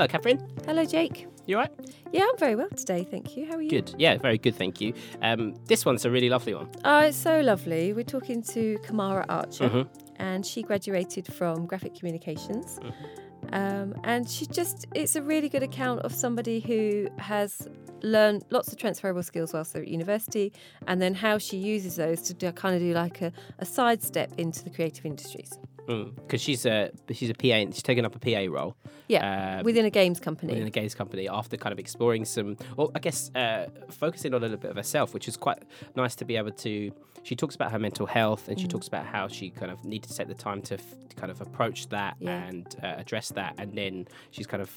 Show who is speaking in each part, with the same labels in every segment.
Speaker 1: Hello, Catherine.
Speaker 2: Hello, Jake.
Speaker 1: You all right?
Speaker 2: Yeah, I'm very well today, thank you. How are you?
Speaker 1: Good. Yeah, very good, thank you. Um, this one's a really lovely one.
Speaker 2: Oh, it's so lovely. We're talking to Kamara Archer,
Speaker 1: Mhm.
Speaker 2: and she graduated from graphic communications.
Speaker 1: Mm-hmm.
Speaker 2: Um, and she just, it's a really good account of somebody who has learned lots of transferable skills whilst they're at university, and then how she uses those to do, kind of do like a, a sidestep into the creative industries.
Speaker 1: Because she's a she's a PA and she's taken up a PA role
Speaker 2: Yeah,
Speaker 1: uh,
Speaker 2: within a games company.
Speaker 1: within a games company after kind of exploring some, well, I guess uh, focusing on a little bit of herself, which is quite nice to be able to. She talks about her mental health and she
Speaker 2: Mm.
Speaker 1: talks about how she kind of needed to take the time to, f- to kind of approach that
Speaker 2: Yeah.
Speaker 1: and uh, address that, and then she's kind of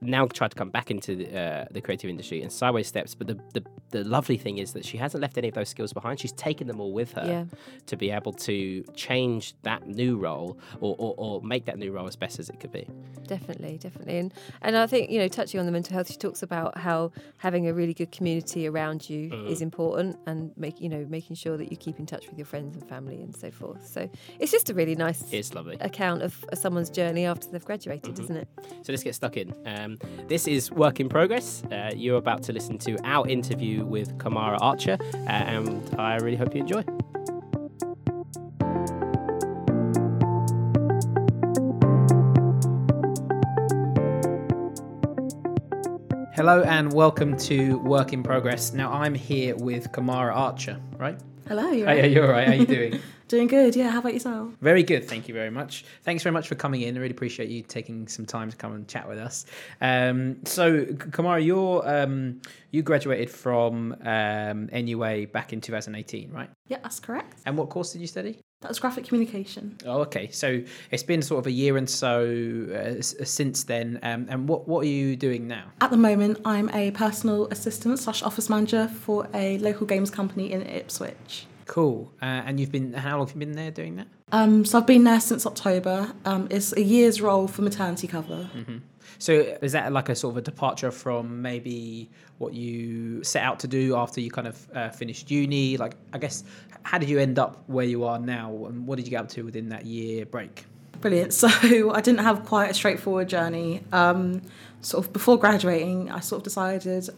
Speaker 1: now tried to come back into the, uh, the creative industry and sideways steps. But the, the the lovely thing is that she hasn't left any of those skills behind. She's taken them all with her
Speaker 2: Yeah.
Speaker 1: to be able to change that new role or, or, or make that new role as best as it could be.
Speaker 2: Definitely, definitely, and and I think you know, touching on the mental health, she talks about how having a really good community around you
Speaker 1: Mm.
Speaker 2: is important, and make you know making sure that you keep in touch with your friends and family and so forth. So it's just a really nice
Speaker 1: It's lovely.
Speaker 2: account of someone's journey after they've graduated,
Speaker 1: Mhm.
Speaker 2: isn't it?
Speaker 1: So let's get stuck in. Um, this is Work in Progress. Uh, you're about to listen to our interview with Kamara Archer, uh, and I really hope you enjoy. Hello and welcome to Work in Progress. Now I'm here with Kamara Archer, right?
Speaker 3: Hello, you're
Speaker 1: Hey,
Speaker 3: right.
Speaker 1: you're all right. How are you doing?
Speaker 3: doing good. Yeah, how about yourself?
Speaker 1: Very good, thank you very much. Thanks very much for coming in. I really appreciate you taking some time to come and chat with us. Um, so, Kamara, you're um, you graduated from um, NUA back in 2018, right?
Speaker 3: Yeah, that's correct.
Speaker 1: And what course did you study?
Speaker 3: That was graphic communication.
Speaker 1: Oh, okay. So it's been sort of a year and so uh, since then. Um, and what what are you doing now?
Speaker 3: At the moment, I'm a personal assistant slash office manager for a local games company in Ipswich.
Speaker 1: Cool. Uh, and you've been how long have you been there doing that?
Speaker 3: Um, so I've been there since October. Um, it's a year's role for maternity cover.
Speaker 1: So is that like a sort of a departure from maybe what you set out to do after you kind of uh, finished uni? Like, I guess, how did you end up where you are now, and what did you get up to within that year break?
Speaker 3: Brilliant. So I didn't have quite a straightforward journey. Um, sort of before graduating, I sort of decided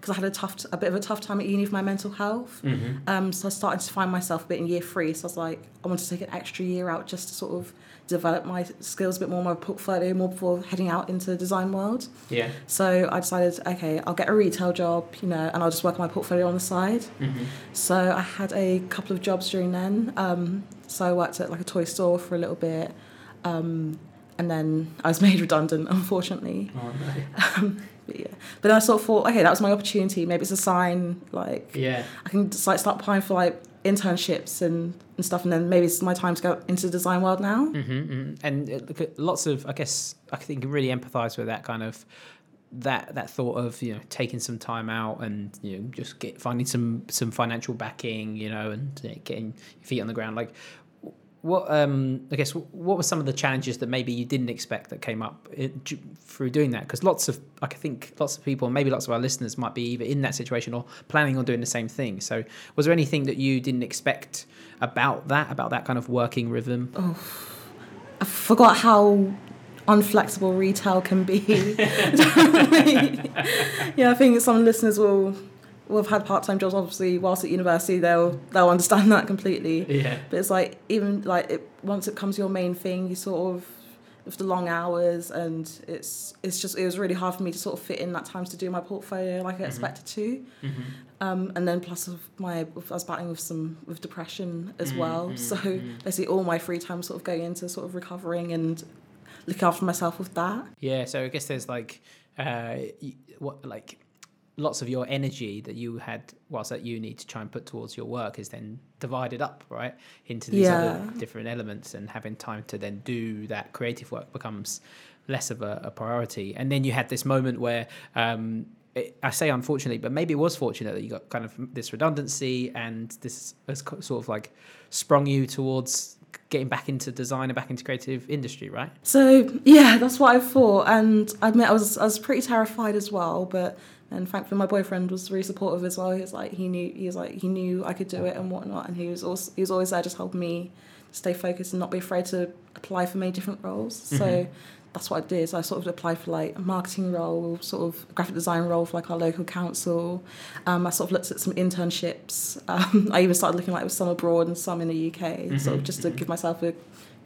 Speaker 3: because I had a tough, a bit of a tough time at uni for my mental health. Um, so I started to find myself a bit in year three. So I was like, I want to take an extra year out just to sort of develop my skills a bit more, my portfolio more before heading out into the design world.
Speaker 1: Yeah.
Speaker 3: So I decided, okay, I'll get a retail job, you know, and I'll just work on my portfolio on the side. So I had a couple of jobs during then. Um, so I worked at like a toy store for a little bit, um, and then I was made redundant, unfortunately.
Speaker 1: Oh no.
Speaker 3: Um, but yeah, but then I sort of thought, okay, that was my opportunity. Maybe it's a sign, like
Speaker 1: Yeah.
Speaker 3: I can just like start applying for like internships and, and stuff, and then maybe it's my time to go into the design world now.
Speaker 1: Mm-hmm, And uh, lots of, I guess, I think really empathise with that kind of that that thought of you know taking some time out and you know just get finding some some financial backing you know and getting your feet on the ground like what um i guess what were some of the challenges that maybe you didn't expect that came up d- through doing that? Because lots of like i think lots of people maybe lots of our listeners might be either in that situation or planning on doing the same thing. So was there anything that you didn't expect about that about that kind of working rhythm?
Speaker 3: Oh, I forgot how unflexible retail can be. yeah, I think some listeners will will have had part time jobs. Obviously, whilst at university, they'll they'll understand that completely.
Speaker 1: yeah
Speaker 3: But it's like even like it, once it becomes your main thing, you sort of with the long hours and it's it's just it was really hard for me to sort of fit in that times to do my portfolio like I mm-hmm. expected to. Mm-hmm. Um, and then plus of my I was battling with some with depression as mm, well. Mm, so mm. basically all my free time sort of going into sort of recovering and looking after myself with that.
Speaker 1: Yeah, so I guess there's like uh, what like lots of your energy that you had whilst at uni to try and put towards your work is then divided up, right, into these other different elements, and having time to then do that creative work becomes less of a, a priority. And then you had this moment where. Um, it, I say unfortunately, but maybe it was fortunate that you got kind of this redundancy and this has sort of like sprung you towards getting back into design and back into creative industry, right?
Speaker 3: So yeah, that's what I thought, and I admit I was I was pretty terrified as well. But and thankfully, my boyfriend was really supportive as well. He was like he knew he was like he knew I could do it and whatnot, and he was also he was always there just helping me stay focused and not be afraid to apply for many different roles. So that's what I did. So I sort of applied for like a marketing role, sort of graphic design role for like our local council. Um, I sort of looked at some internships. Um, I even started looking like with some abroad and some in the UK, mm-hmm, sort of just to mm-hmm. give myself a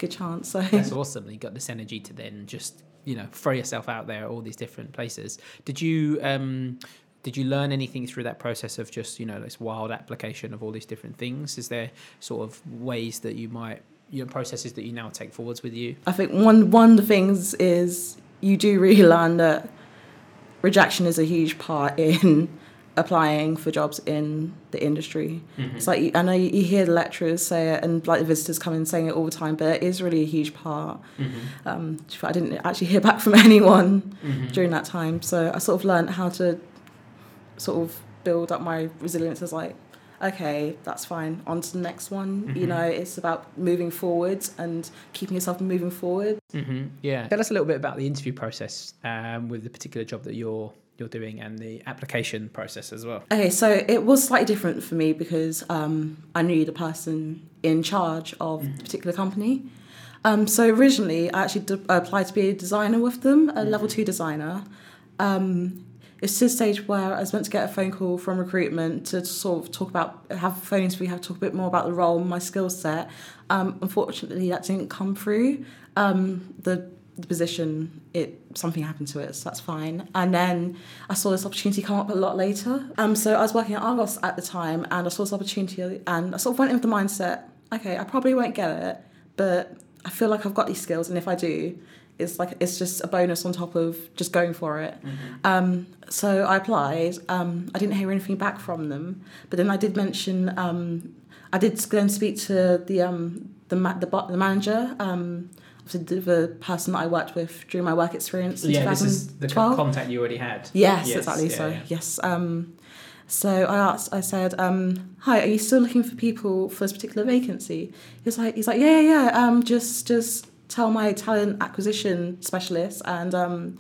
Speaker 3: good chance. So
Speaker 1: that's awesome. You got this energy to then just you know throw yourself out there at all these different places. Did you? Um, did you learn anything through that process of just you know this wild application of all these different things is there sort of ways that you might your processes that you now take forwards with you?
Speaker 3: I think one one of the things is you do really learn that rejection is a huge part in applying for jobs in the industry. Mm-hmm. It's like I know you, hear the lecturers say it, and like the visitors come in saying it all the time, but it is really a huge part. Mm-hmm. Um, I didn't actually hear back from anyone mm-hmm. during that time, so I sort of learned how to sort of build up my resilience as like okay, that's fine. On to the next one. Mm-hmm. You know, it's about moving forwards and keeping yourself moving forward.
Speaker 1: Mm-hmm. Yeah. Tell us a little bit about the interview process um, with the particular job that you're you're doing and the application process as well.
Speaker 3: Okay, so it was slightly different for me because um, I knew the person in charge of mm-hmm. the particular company. Um, so originally, I actually d- applied to be a designer with them, a level mm-hmm. two designer. Um, it's to the stage where I was meant to get a phone call from recruitment to sort of talk about, have a phone interview, have to talk a bit more about the role, my skill set. Um, unfortunately, that didn't come through. Um, the, the position, it something happened to it, so that's fine. And then I saw this opportunity come up a lot later. Um, so I was working at Argos at the time, and I saw this opportunity, and I sort of went in with the mindset, okay, I probably won't get it, but I feel like I've got these skills, and if I do, it's like it's just a bonus on top of just going for it. Mm-hmm. Um, so I applied. Um, I didn't hear anything back from them, but then I did mention. Um, I did go and speak to the um, the ma- the, the manager. The, the person that I worked with during my work experience.
Speaker 1: yeah, this is the contact you already had.
Speaker 3: Yes, yes exactly. Yeah, so yeah. yes. Um, so I asked, I said, um, "Hi, are you still looking for people for this particular vacancy?" He's like, "He's like, yeah, yeah, yeah. Um, just, just tell my talent acquisition specialist and um,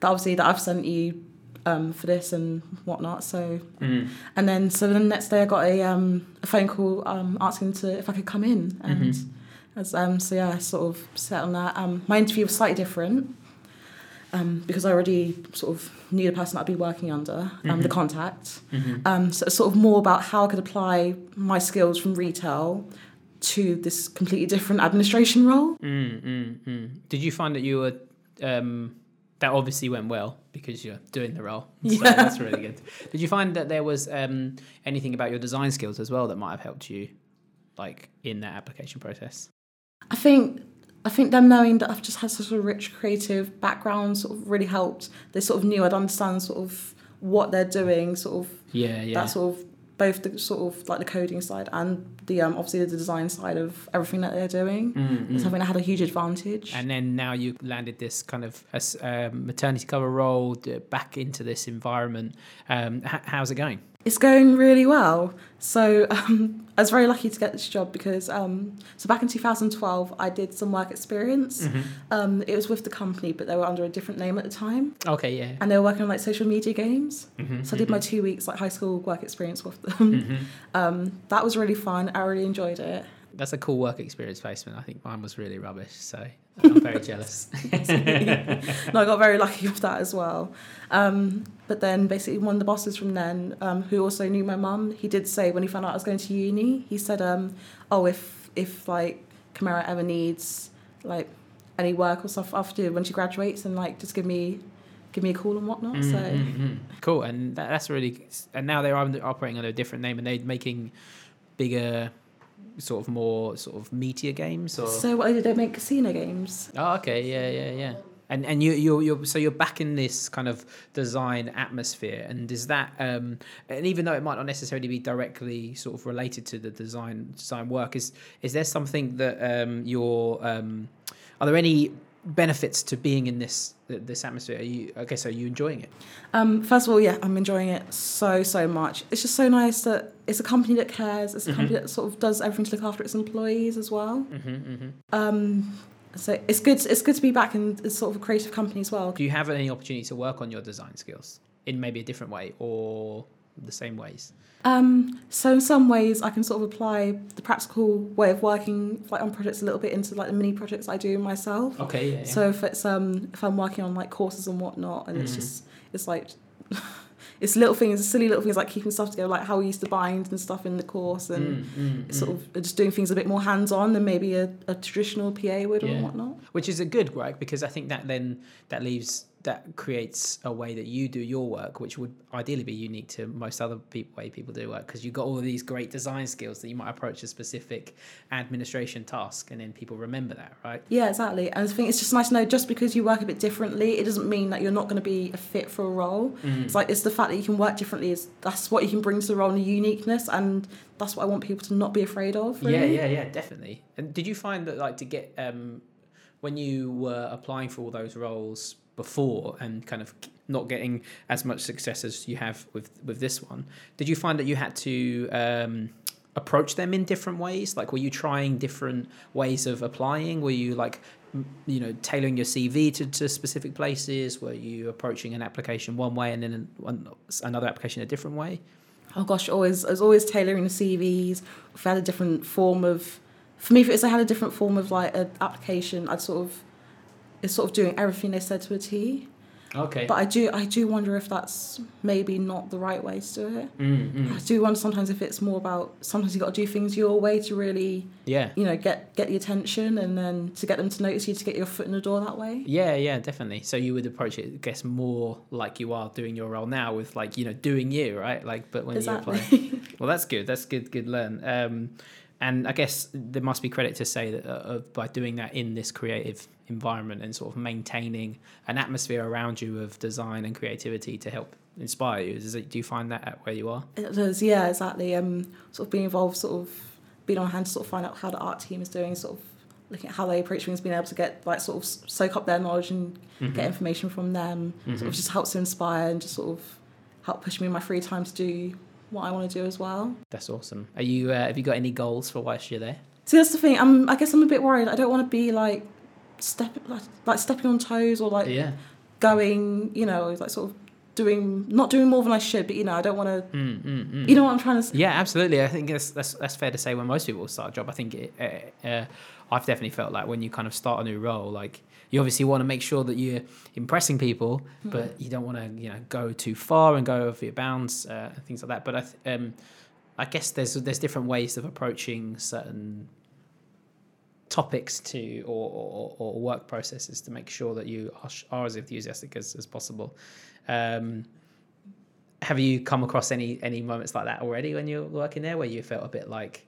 Speaker 3: that obviously that I've sent you um, for this and whatnot. So, mm. and then so the next day I got a um, a phone call um, asking to if I could come in, and mm-hmm. As um, so yeah, I sort of set on that. Um, my interview was slightly different. Um, because I already sort of knew the person I'd be working under, um, mm-hmm. the contact. Mm-hmm. Um, so it's sort of more about how I could apply my skills from retail to this completely different administration role.
Speaker 1: Mm, mm, mm. Did you find that you were um, that obviously went well because you're doing the role. So yeah. that's really good. Did you find that there was um, anything about your design skills as well that might have helped you, like in that application process?
Speaker 3: I think I think them knowing that I've just had such a rich creative background sort of really helped. They sort of knew I'd understand sort of what they're doing, sort of
Speaker 1: yeah, yeah.
Speaker 3: that sort of both the sort of like the coding side and the um obviously the design side of everything that they're doing. Mm-hmm. Something that had a huge advantage.
Speaker 1: And then now you landed this kind of uh, maternity cover role back into this environment. Um, how's it going?
Speaker 3: It's going really well. So um, I was very lucky to get this job because um, so back in 2012 I did some work experience. Mm-hmm. Um, it was with the company, but they were under a different name at the time.
Speaker 1: Okay, yeah.
Speaker 3: And they were working on like social media games. Mm-hmm, so I did mm-hmm. my two weeks like high school work experience with them. Mm-hmm. Um, that was really fun. I really enjoyed it
Speaker 1: that's a cool work experience placement. I think mine was really rubbish, so I'm very jealous.
Speaker 3: no, I got very lucky with that as well. Um, but then basically one of the bosses from then, um, who also knew my mum, he did say when he found out I was going to uni, he said, um, "Oh, if if like Kamara ever needs like any work or stuff after when she graduates, and like just give me." Give me a call and whatnot. Mm-hmm. So mm-hmm.
Speaker 1: cool, and that, that's really. And now they're operating under a different name, and they're making bigger sort of more sort of meatier games or?
Speaker 3: So did they make casino games?
Speaker 1: Oh okay yeah yeah yeah. And and you you you're so you're back in this kind of design atmosphere and is that um and even though it might not necessarily be directly sort of related to the design design work is is there something that um you're um are there any benefits to being in this this atmosphere? Are you okay? So are you enjoying it?
Speaker 3: Um, first of all, yeah, I'm enjoying it so so much. It's just so nice that it's a company that cares. It's a mm-hmm. company that sort of does everything to look after its employees as well. Mm-hmm, mm-hmm. Um, so it's good. It's good to be back in sort of a creative company as well.
Speaker 1: Do you have any opportunity to work on your design skills in maybe a different way, or the same ways?
Speaker 3: Um, so in some ways, I can sort of apply the practical way of working like on projects a little bit into like the mini projects I do myself.
Speaker 1: Okay, yeah. yeah.
Speaker 3: So if it's um if I'm working on like courses and whatnot, and it's
Speaker 1: Mhm.
Speaker 3: just it's like it's little things, silly little things like keeping stuff together, like how we used to bind and stuff in the course, and
Speaker 1: Mm, mm,
Speaker 3: sort
Speaker 1: mm.
Speaker 3: of just doing things a bit more hands on than maybe a, a traditional PA would
Speaker 1: Yeah.
Speaker 3: and whatnot.
Speaker 1: which is a good work because I think that then that leaves that creates a way that you do your work, which would ideally be unique to most other people way people do work because you've got all of these great design skills that you might approach a specific administration task, and then people remember that, right?
Speaker 3: Yeah, exactly. And I think it's just nice to know just because you work a bit differently, it doesn't mean that you're not going to be a fit for a role.
Speaker 1: Mm.
Speaker 3: It's like it's the fact that you can work differently is that's what you can bring to the role and the uniqueness, and that's what I want people to not be afraid of. Really.
Speaker 1: Yeah, yeah, yeah, definitely. And did you find that like to get um when you were applying for all those roles before and kind of not getting as much success as you have with with this one, did you find that you had to um approach them in different ways? Like were you trying different ways of applying? Were you like you know tailoring your CV to, to specific places? Were you approaching an application one way and then an- one, another application a different way?
Speaker 3: Oh gosh, always I was always tailoring the CVs. If I had a different form of, for me, if I had a different form of like an application, I'd sort of, it's sort of doing everything they said to a T.
Speaker 1: Okay.
Speaker 3: But I do, I do wonder if that's maybe not the right way to do it.
Speaker 1: Mm, mm.
Speaker 3: I do wonder sometimes if it's more about sometimes you got to do things your way to really,
Speaker 1: Yeah.
Speaker 3: you know, get get the attention and then to get them to notice you to get your foot in the door that way.
Speaker 1: Yeah, yeah, definitely. So you would approach it, I guess, more like you are doing your role now, with like you know doing you, right? Like, but when you apply, well, that's good. That's good. Good learn. Um, and I guess there must be credit to say that uh, by doing that in this creative environment and sort of maintaining an atmosphere around you of design and creativity to help inspire you. Is it, do you find that at where you are?
Speaker 3: It does, yeah, exactly. Um, sort of being involved, sort of being on hand to sort of find out how the art team is doing, sort of looking at how they approach things, being able to get like sort of soak up their knowledge and
Speaker 1: Mm-hmm.
Speaker 3: get information from them. Sort of just helps to inspire and just sort of help push me in my free time to do what I want to do as well.
Speaker 1: That's awesome. Are you? Uh, have you got any goals for whilst you're there?
Speaker 3: See, that's the thing. I'm. I guess I'm a bit worried. I don't want to be like step like, like stepping on toes or like
Speaker 1: yeah.
Speaker 3: going. You know, like sort of doing not doing more than I should. But you know, I don't want to.
Speaker 1: Mm, mm, mm.
Speaker 3: You know what I'm trying to. say?
Speaker 1: Yeah, absolutely. I think that's that's, that's fair to say when most people start a job. I think it, uh, uh, I've definitely felt like when you kind of start a new role, like you obviously want to make sure that you're impressing people, but you don't want to you know go too far and go over your bounds uh, and things like that. But I th- um, I guess there's there's different ways of approaching certain topics to or, or, or work processes to make sure that you are, are as enthusiastic as, as possible. Um, have you come across any any moments like that already when you're working there where you felt a bit like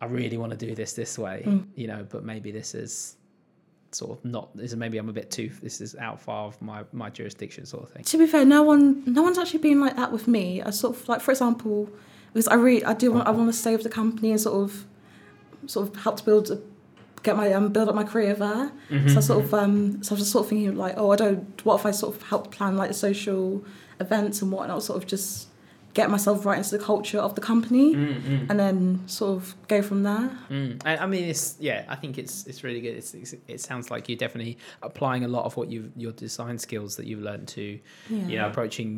Speaker 1: I really want to do this this way,
Speaker 3: Mm.
Speaker 1: you know, but maybe this is sort of not this is maybe I'm a bit too this is out far of my my jurisdiction sort of thing.
Speaker 3: To be fair, no one, no one's actually been like that with me. I sort of like, for example, because I really, I do want, I want to stay with the company and sort of, sort of help to build, a, get my um, build up my career there.
Speaker 1: Mm-hmm.
Speaker 3: So I sort of, um, so I was just sort of thinking like, oh, I don't. What if I sort of help plan like the social events and whatnot, sort of just get myself right into the culture of the company,
Speaker 1: Mm-hmm.
Speaker 3: and then sort of go from there.
Speaker 1: Mm. I, I mean, it's yeah. I think it's it's really good. It's, it's it sounds like you're definitely applying a lot of what you your design skills that you've learned to,
Speaker 3: Yeah.
Speaker 1: you know, approaching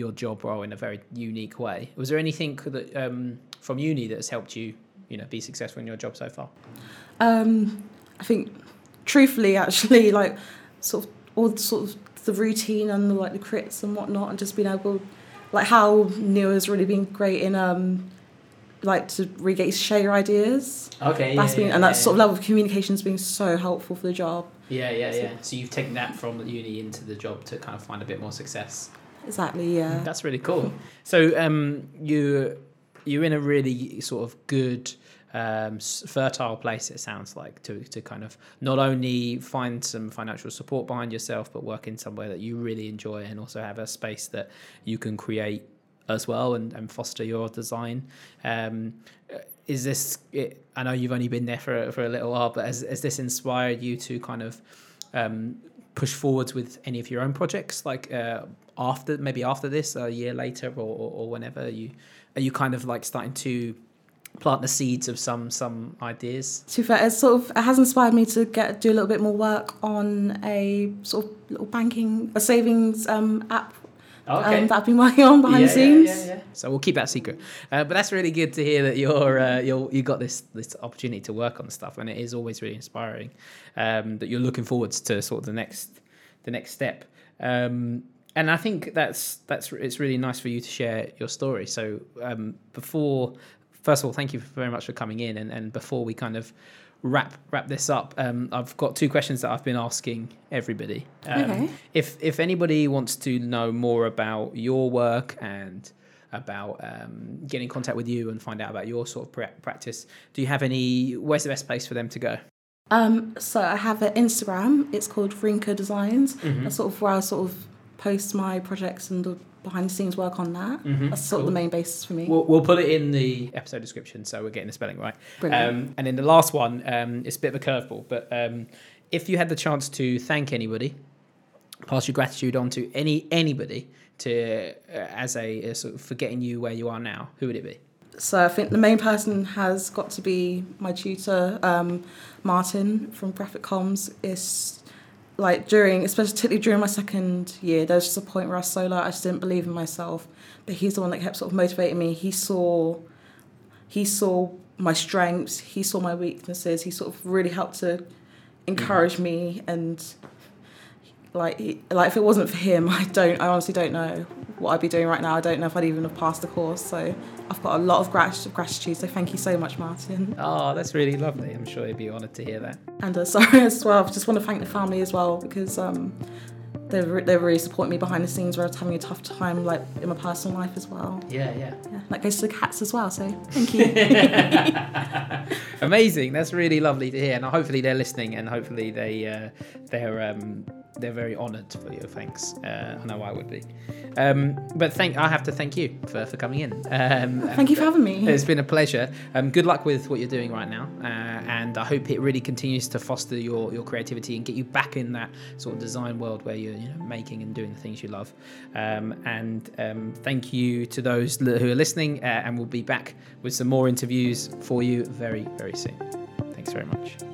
Speaker 1: your job role in a very unique way. Was there anything that um, from uni that has helped you, you know, be successful in your job so far?
Speaker 3: Um, I think, truthfully, actually, like sort of all the, sort of the routine and the, like the crits and whatnot, and just being able, like how Neil has really been great in um, like to really get share ideas.
Speaker 1: Okay,
Speaker 3: That's been and that sort of level of communication has been so helpful for the job.
Speaker 1: Yeah, yeah,
Speaker 3: So-
Speaker 1: yeah. So you've taken that from the uni into the job to kind of find a bit more success.
Speaker 3: Exactly. Yeah.
Speaker 1: That's really cool. So um, you you're in a really sort of good um, fertile place. It sounds like to to kind of not only find some financial support behind yourself, but work in somewhere that you really enjoy, and also have a space that you can create as well and, and foster your design. Um, uh, is this? It, I know you've only been there for for a little while, but has, has this inspired you to kind of um, push forwards with any of your own projects, like uh, after maybe after this, a year later, or, or, or whenever you are you kind of like starting to plant the seeds of some some ideas?
Speaker 3: To be fair, it's sort of it has inspired me to get do a little bit more work on a sort of little banking a savings um, app
Speaker 1: Okay.
Speaker 3: um, that I've been working on behind the scenes.
Speaker 1: So we'll keep that secret. Uh, but that's really good to hear that you're uh, you're you got this this opportunity to work on stuff, and it is always really inspiring. Um, that you're looking forwards to sort of the next the next step. Um, and I think that's that's it's really nice for you to share your story. So um, before, first of all, thank you very much for coming in, and, and before we kind of wrap wrap this up, um, I've got two questions that I've been asking everybody. Um,
Speaker 3: Okay.
Speaker 1: If if anybody wants to know more about your work and about um, get in contact with you and find out about your sort of pra- practice, do you have any? Where's the best place for them to go?
Speaker 3: Um, so I have an Instagram. It's called Rinka Designs.
Speaker 1: Mm-hmm.
Speaker 3: That's sort of where I sort of post my projects and the behind the scenes work on that.
Speaker 1: Mhm,
Speaker 3: That's sort of the main basis for me.
Speaker 1: We'll, we'll put it in the episode description so we're getting the spelling right.
Speaker 3: Brilliant.
Speaker 1: Um, and then the last one, um, it's a bit of a curveball, but um, if you had the chance to thank anybody, pass your gratitude on to any anybody to uh, as a, a sort of for getting you where you are now, who would it be?
Speaker 3: So I think the main person has got to be my tutor, um, Martin from Graphic Comms. Is like during, especially during my second year, there was just a point where I was so low, I just didn't believe in myself. But he's the one that kept sort of motivating me. He saw, he saw my strengths, he saw my weaknesses. He sort of really helped to encourage mm-hmm. me and. Like, he- like if it wasn't for him, I don't. I honestly don't know what I'd be doing right now. I don't know if I'd even have passed the course. So I've got a lot of grat- gratitude. So thank you so much, Martin.
Speaker 1: Oh, that's really lovely. I'm sure you'd be honoured to hear that.
Speaker 3: And uh, sorry as well. I just want to thank the family as well because um, they've re- they've really supported me behind the scenes where I was having a tough time, like in my personal life as well.
Speaker 1: Yeah, yeah.
Speaker 3: Yeah, that goes to the cats as well. So thank you.
Speaker 1: Amazing. That's really lovely to hear, and hopefully they're listening, and hopefully they uh, they're um, they're very honoured for your thanks. Uh, I know I would be. Um, but thank I have to thank you for, for coming in. Um,
Speaker 3: thank you for having me.
Speaker 1: It's been a pleasure. Um, good luck with what you're doing right now, uh, and I hope it really continues to foster your, your creativity and get you back in that sort of design world where you're you know, making and doing the things you love. Um, and um, thank you to those who are listening, uh, and we'll be back with some more interviews for you very very soon. Thanks very much.